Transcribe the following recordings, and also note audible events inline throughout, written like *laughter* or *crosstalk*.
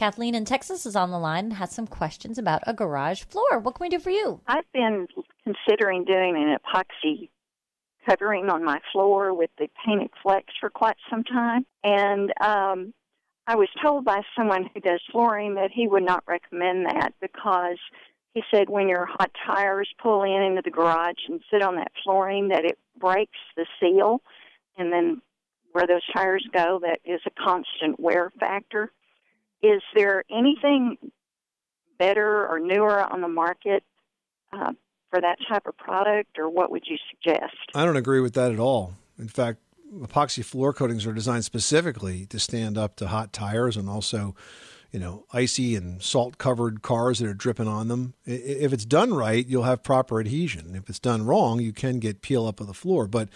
Kathleen in Texas is on the line and has some questions about a garage floor. What can we do for you? I've been considering doing an epoxy covering on my floor with the painted flex for quite some time. And um, I was told by someone who does flooring that he would not recommend that because he said when your hot tires pull in into the garage and sit on that flooring that it breaks the seal and then where those tires go that is a constant wear factor. Is there anything better or newer on the market uh, for that type of product, or what would you suggest? I don't agree with that at all. In fact, epoxy floor coatings are designed specifically to stand up to hot tires and also, you know, icy and salt covered cars that are dripping on them. If it's done right, you'll have proper adhesion. If it's done wrong, you can get peel up of the floor. But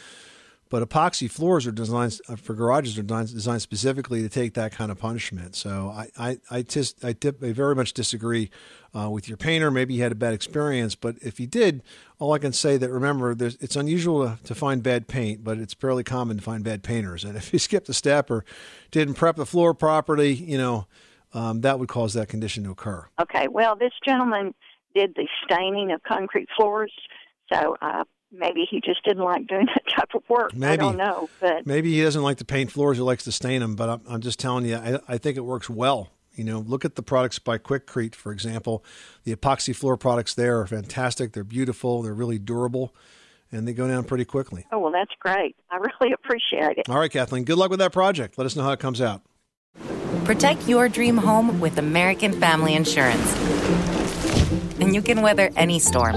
but epoxy floors are designed uh, for garages are designed specifically to take that kind of punishment. So I I I, tis, I, dip, I very much disagree uh, with your painter. Maybe he had a bad experience, but if he did, all I can say that remember, it's unusual to, find bad paint, but it's fairly common to find bad painters. And *laughs* if he skipped a step or didn't prep the floor properly, you know, um, that would cause that condition to occur. Okay. Well, this gentleman did the staining of concrete floors, so maybe he just didn't like doing *laughs* that type of work. Maybe, I don't know, but maybe he doesn't like to paint floors; he likes to stain them. But I'm, I'm just telling you, I, I, think it works well. You know, look at the products by Quikrete, for example. The epoxy floor products there are fantastic. They're beautiful. They're really durable, and they go down pretty quickly. Oh well, that's great. I *laughs* really appreciate it. All right, Kathleen. Good luck with that project. Let us know how it comes out. Protect your dream home with American Family Insurance, and you can weather any storm.